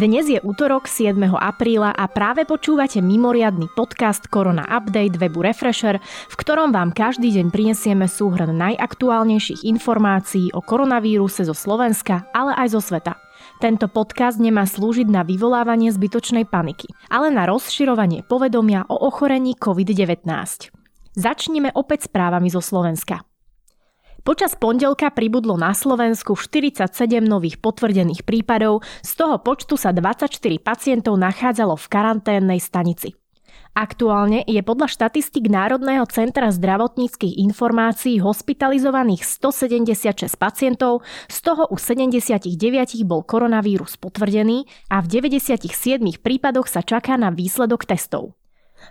Dnes je útorok 7. apríla a práve počúvate mimoriadny podcast Korona Update webu Refresher, v ktorom vám každý deň prinesieme súhrn najaktuálnejších informácií o koronavíruse zo Slovenska, ale aj zo sveta. Tento podcast nemá slúžiť na vyvolávanie zbytočnej paniky, ale na rozširovanie povedomia o ochorení COVID-19. Začneme opäť správami zo Slovenska. Počas pondelka pribudlo na Slovensku 47 nových potvrdených prípadov, z toho počtu sa 24 pacientov nachádzalo v karanténnej stanici. Aktuálne je podľa štatistik Národného centra zdravotníckých informácií hospitalizovaných 176 pacientov, z toho u 79 bol koronavírus potvrdený a v 97 prípadoch sa čaká na výsledok testov.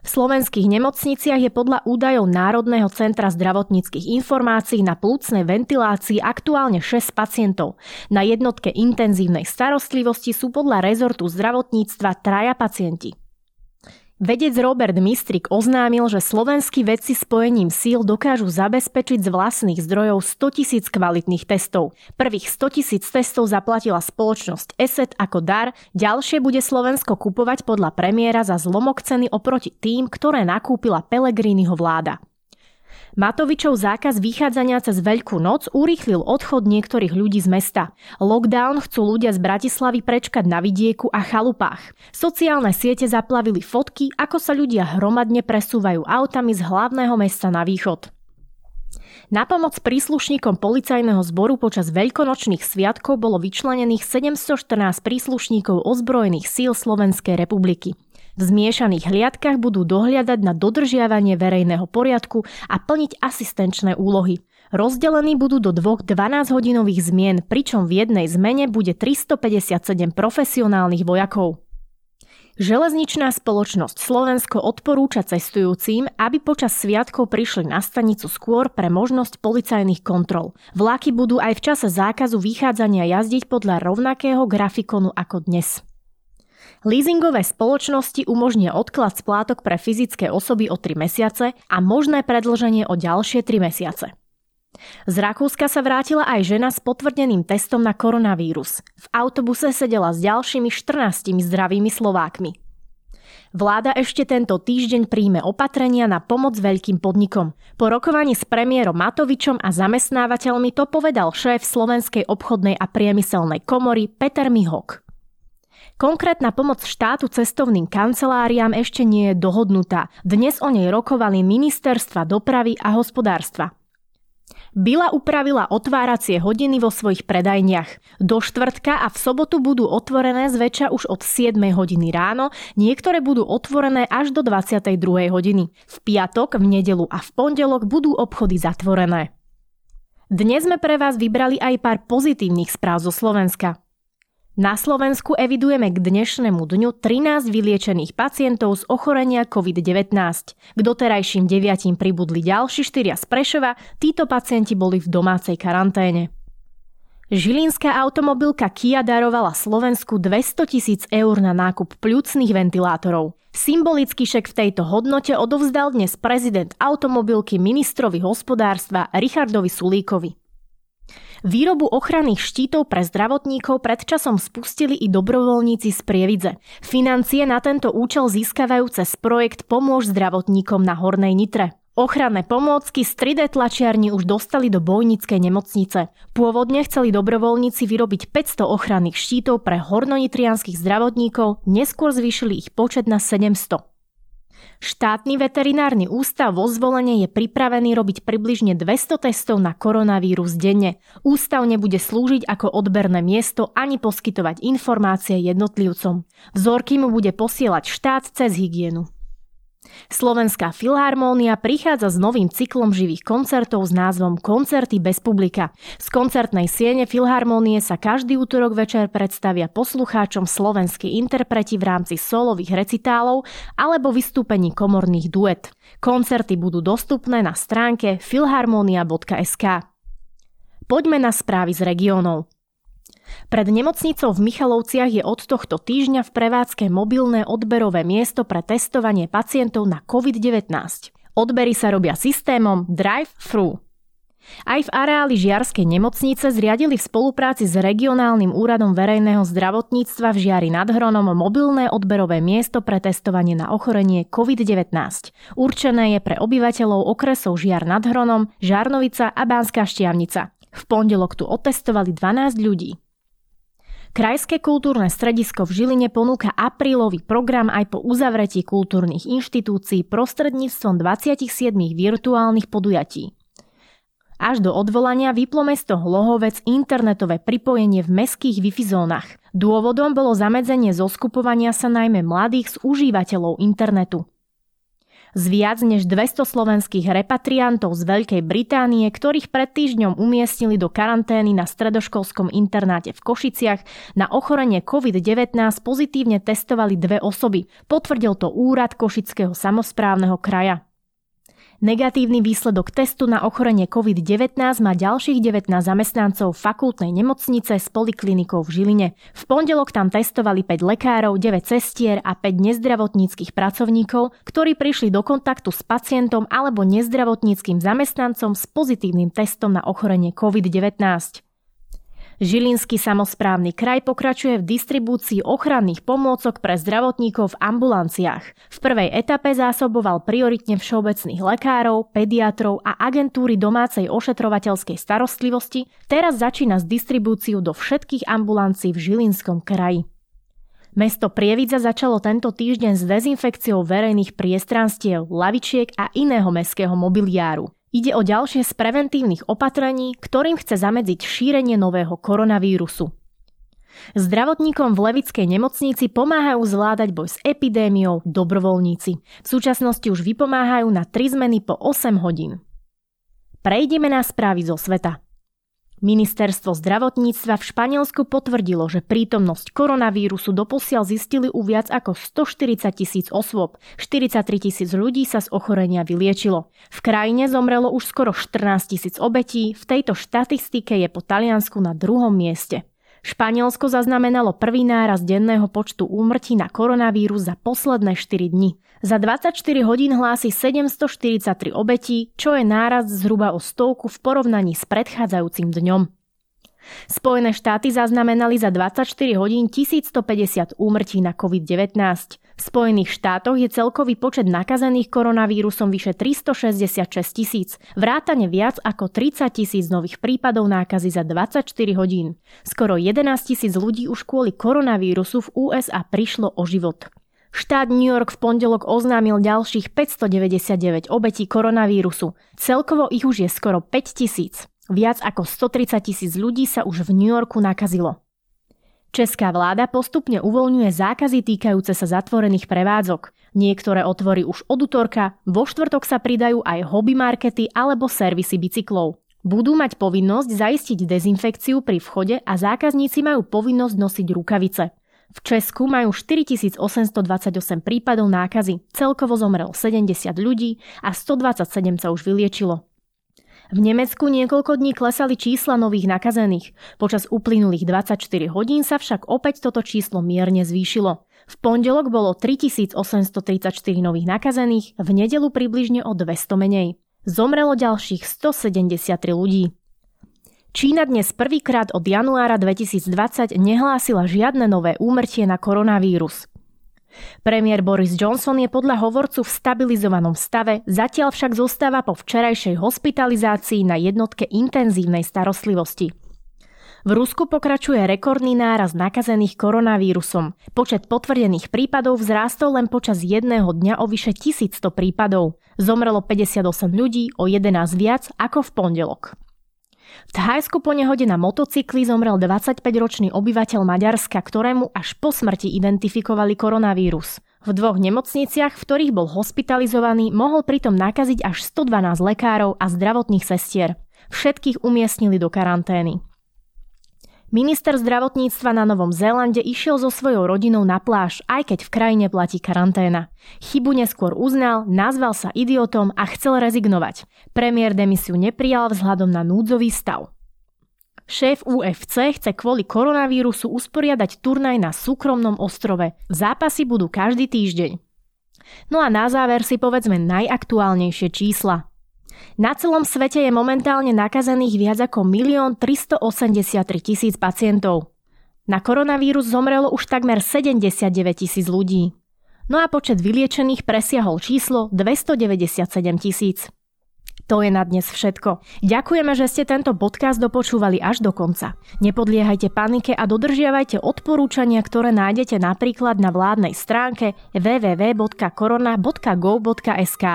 V slovenských nemocniciach je podľa údajov Národného centra zdravotníckých informácií na plúcnej ventilácii aktuálne 6 pacientov. Na jednotke intenzívnej starostlivosti sú podľa rezortu zdravotníctva traja pacienti. Vedec Robert Mistrik oznámil, že slovenskí vedci spojením síl dokážu zabezpečiť z vlastných zdrojov 100 tisíc kvalitných testov. Prvých 100 tisíc testov zaplatila spoločnosť ESET ako dar, ďalšie bude Slovensko kupovať podľa premiéra za zlomok ceny oproti tým, ktoré nakúpila Pelegriniho vláda. Matovičov zákaz vychádzania cez Veľkú noc urýchlil odchod niektorých ľudí z mesta. Lockdown chcú ľudia z Bratislavy prečkať na vidieku a chalupách. Sociálne siete zaplavili fotky, ako sa ľudia hromadne presúvajú autami z hlavného mesta na východ. Na pomoc príslušníkom policajného zboru počas veľkonočných sviatkov bolo vyčlenených 714 príslušníkov ozbrojených síl Slovenskej republiky. V zmiešaných hliadkach budú dohliadať na dodržiavanie verejného poriadku a plniť asistenčné úlohy. Rozdelení budú do dvoch 12-hodinových zmien, pričom v jednej zmene bude 357 profesionálnych vojakov. Železničná spoločnosť Slovensko odporúča cestujúcim, aby počas sviatkov prišli na stanicu skôr pre možnosť policajných kontrol. Vláky budú aj v čase zákazu vychádzania jazdiť podľa rovnakého grafikonu ako dnes. Leasingové spoločnosti umožnia odklad splátok pre fyzické osoby o 3 mesiace a možné predlženie o ďalšie 3 mesiace. Z Rakúska sa vrátila aj žena s potvrdeným testom na koronavírus. V autobuse sedela s ďalšími 14 zdravými Slovákmi. Vláda ešte tento týždeň príjme opatrenia na pomoc veľkým podnikom. Po rokovaní s premiérom Matovičom a zamestnávateľmi to povedal šéf Slovenskej obchodnej a priemyselnej komory Peter Mihok. Konkrétna pomoc štátu cestovným kanceláriám ešte nie je dohodnutá. Dnes o nej rokovali ministerstva dopravy a hospodárstva. Bila upravila otváracie hodiny vo svojich predajniach. Do štvrtka a v sobotu budú otvorené zväčša už od 7 hodiny ráno, niektoré budú otvorené až do 22 hodiny. V piatok, v nedelu a v pondelok budú obchody zatvorené. Dnes sme pre vás vybrali aj pár pozitívnych správ zo Slovenska. Na Slovensku evidujeme k dnešnému dňu 13 vyliečených pacientov z ochorenia COVID-19. K doterajším deviatim pribudli ďalší štyria z Prešova, títo pacienti boli v domácej karanténe. Žilinská automobilka Kia darovala Slovensku 200 tisíc eur na nákup pľúcnych ventilátorov. Symbolický šek v tejto hodnote odovzdal dnes prezident automobilky ministrovi hospodárstva Richardovi Sulíkovi. Výrobu ochranných štítov pre zdravotníkov predčasom spustili i dobrovoľníci z Prievidze. Financie na tento účel získavajú cez projekt Pomôž zdravotníkom na Hornej Nitre. Ochranné pomôcky z 3D tlačiarni už dostali do bojnickej nemocnice. Pôvodne chceli dobrovoľníci vyrobiť 500 ochranných štítov pre hornonitrianských zdravotníkov, neskôr zvýšili ich počet na 700. Štátny veterinárny ústav vo zvolenie je pripravený robiť približne 200 testov na koronavírus denne. Ústav nebude slúžiť ako odberné miesto ani poskytovať informácie jednotlivcom. Vzorky mu bude posielať štát cez hygienu. Slovenská filharmónia prichádza s novým cyklom živých koncertov s názvom Koncerty bez publika. Z koncertnej siene Filharmónie sa každý útorok večer predstavia poslucháčom slovenskí interpreti v rámci solových recitálov alebo vystúpení komorných duet. Koncerty budú dostupné na stránke filharmonia.sk. Poďme na správy z regiónov. Pred nemocnicou v Michalovciach je od tohto týždňa v prevádzke mobilné odberové miesto pre testovanie pacientov na COVID-19. Odbery sa robia systémom Drive-Thru. Aj v areáli Žiarskej nemocnice zriadili v spolupráci s regionálnym úradom verejného zdravotníctva v Žiari nad Hronom mobilné odberové miesto pre testovanie na ochorenie COVID-19. Určené je pre obyvateľov okresov Žiar nad Hronom, Žarnovica a Bánska Štiavnica. V pondelok tu otestovali 12 ľudí. Krajské kultúrne stredisko v Žiline ponúka aprílový program aj po uzavretí kultúrnych inštitúcií prostredníctvom 27 virtuálnych podujatí. Až do odvolania vyplo mesto Hlohovec internetové pripojenie v meských Wi-Fi zónach. Dôvodom bolo zamedzenie zoskupovania sa najmä mladých z užívateľov internetu. Z viac než 200 slovenských repatriantov z Veľkej Británie, ktorých pred týždňom umiestnili do karantény na stredoškolskom internáte v Košiciach, na ochorenie COVID-19 pozitívne testovali dve osoby. Potvrdil to úrad Košického samozprávneho kraja. Negatívny výsledok testu na ochorenie COVID-19 má ďalších 19 zamestnancov fakultnej nemocnice s poliklinikou v Žiline. V pondelok tam testovali 5 lekárov, 9 cestier a 5 nezdravotníckých pracovníkov, ktorí prišli do kontaktu s pacientom alebo nezdravotníckým zamestnancom s pozitívnym testom na ochorenie COVID-19. Žilinský samozprávny kraj pokračuje v distribúcii ochranných pomôcok pre zdravotníkov v ambulanciách. V prvej etape zásoboval prioritne všeobecných lekárov, pediatrov a agentúry domácej ošetrovateľskej starostlivosti, teraz začína s distribúciou do všetkých ambulancií v Žilinskom kraji. Mesto Prievidza začalo tento týždeň s dezinfekciou verejných priestranstiev, lavičiek a iného mestského mobiliáru. Ide o ďalšie z preventívnych opatrení, ktorým chce zamedziť šírenie nového koronavírusu. Zdravotníkom v Levickej nemocnici pomáhajú zvládať boj s epidémiou dobrovoľníci. V súčasnosti už vypomáhajú na 3 zmeny po 8 hodín. Prejdeme na správy zo sveta. Ministerstvo zdravotníctva v Španielsku potvrdilo, že prítomnosť koronavírusu doposiaľ zistili u viac ako 140 tisíc osôb. 43 tisíc ľudí sa z ochorenia vyliečilo. V krajine zomrelo už skoro 14 tisíc obetí, v tejto štatistike je po Taliansku na druhom mieste. Španielsko zaznamenalo prvý náraz denného počtu úmrtí na koronavírus za posledné 4 dni. Za 24 hodín hlási 743 obetí, čo je nárast zhruba o stovku v porovnaní s predchádzajúcim dňom. Spojené štáty zaznamenali za 24 hodín 1150 úmrtí na COVID-19. V Spojených štátoch je celkový počet nakazených koronavírusom vyše 366 tisíc, vrátane viac ako 30 tisíc nových prípadov nákazy za 24 hodín. Skoro 11 tisíc ľudí už kvôli koronavírusu v USA prišlo o život. Štát New York v pondelok oznámil ďalších 599 obetí koronavírusu. Celkovo ich už je skoro 5 tisíc. Viac ako 130 tisíc ľudí sa už v New Yorku nakazilo. Česká vláda postupne uvoľňuje zákazy týkajúce sa zatvorených prevádzok. Niektoré otvory už od útorka, vo štvrtok sa pridajú aj hobby markety alebo servisy bicyklov. Budú mať povinnosť zaistiť dezinfekciu pri vchode a zákazníci majú povinnosť nosiť rukavice. V Česku majú 4828 prípadov nákazy, celkovo zomrelo 70 ľudí a 127 sa už vyliečilo. V Nemecku niekoľko dní klesali čísla nových nakazených. Počas uplynulých 24 hodín sa však opäť toto číslo mierne zvýšilo. V pondelok bolo 3834 nových nakazených, v nedelu približne o 200 menej. Zomrelo ďalších 173 ľudí. Čína dnes prvýkrát od januára 2020 nehlásila žiadne nové úmrtie na koronavírus. Premiér Boris Johnson je podľa hovorcu v stabilizovanom stave, zatiaľ však zostáva po včerajšej hospitalizácii na jednotke intenzívnej starostlivosti. V Rusku pokračuje rekordný náraz nakazených koronavírusom. Počet potvrdených prípadov vzrástol len počas jedného dňa o vyše 1100 prípadov. Zomrelo 58 ľudí, o 11 viac ako v pondelok. V Thajsku po nehode na motocykli zomrel 25-ročný obyvateľ Maďarska, ktorému až po smrti identifikovali koronavírus. V dvoch nemocniciach, v ktorých bol hospitalizovaný, mohol pritom nakaziť až 112 lekárov a zdravotných sestier. Všetkých umiestnili do karantény. Minister zdravotníctva na Novom Zélande išiel so svojou rodinou na pláž, aj keď v krajine platí karanténa. Chybu neskôr uznal, nazval sa idiotom a chcel rezignovať. Premiér demisiu neprijal vzhľadom na núdzový stav. Šéf UFC chce kvôli koronavírusu usporiadať turnaj na súkromnom ostrove. Zápasy budú každý týždeň. No a na záver si povedzme najaktuálnejšie čísla. Na celom svete je momentálne nakazených viac ako 1 383 tisíc pacientov. Na koronavírus zomrelo už takmer 79 tisíc ľudí. No a počet vyliečených presiahol číslo 297 tisíc. To je na dnes všetko. Ďakujeme, že ste tento podcast dopočúvali až do konca. Nepodliehajte panike a dodržiavajte odporúčania, ktoré nájdete napríklad na vládnej stránke www.korona.gov.sk.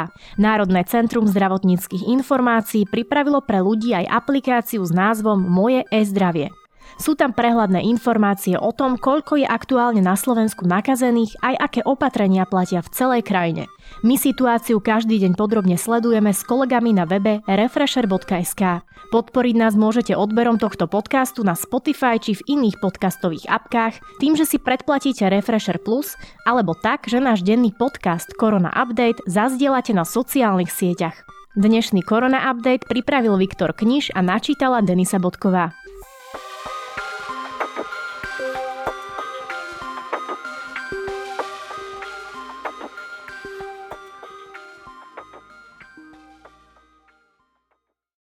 Národné centrum zdravotníckých informácií pripravilo pre ľudí aj aplikáciu s názvom Moje e-zdravie. Sú tam prehľadné informácie o tom, koľko je aktuálne na Slovensku nakazených, aj aké opatrenia platia v celej krajine. My situáciu každý deň podrobne sledujeme s kolegami na webe refresher.sk. Podporiť nás môžete odberom tohto podcastu na Spotify či v iných podcastových apkách, tým, že si predplatíte Refresher Plus, alebo tak, že náš denný podcast Korona Update zazdielate na sociálnych sieťach. Dnešný Korona Update pripravil Viktor Kniž a načítala Denisa Bodková.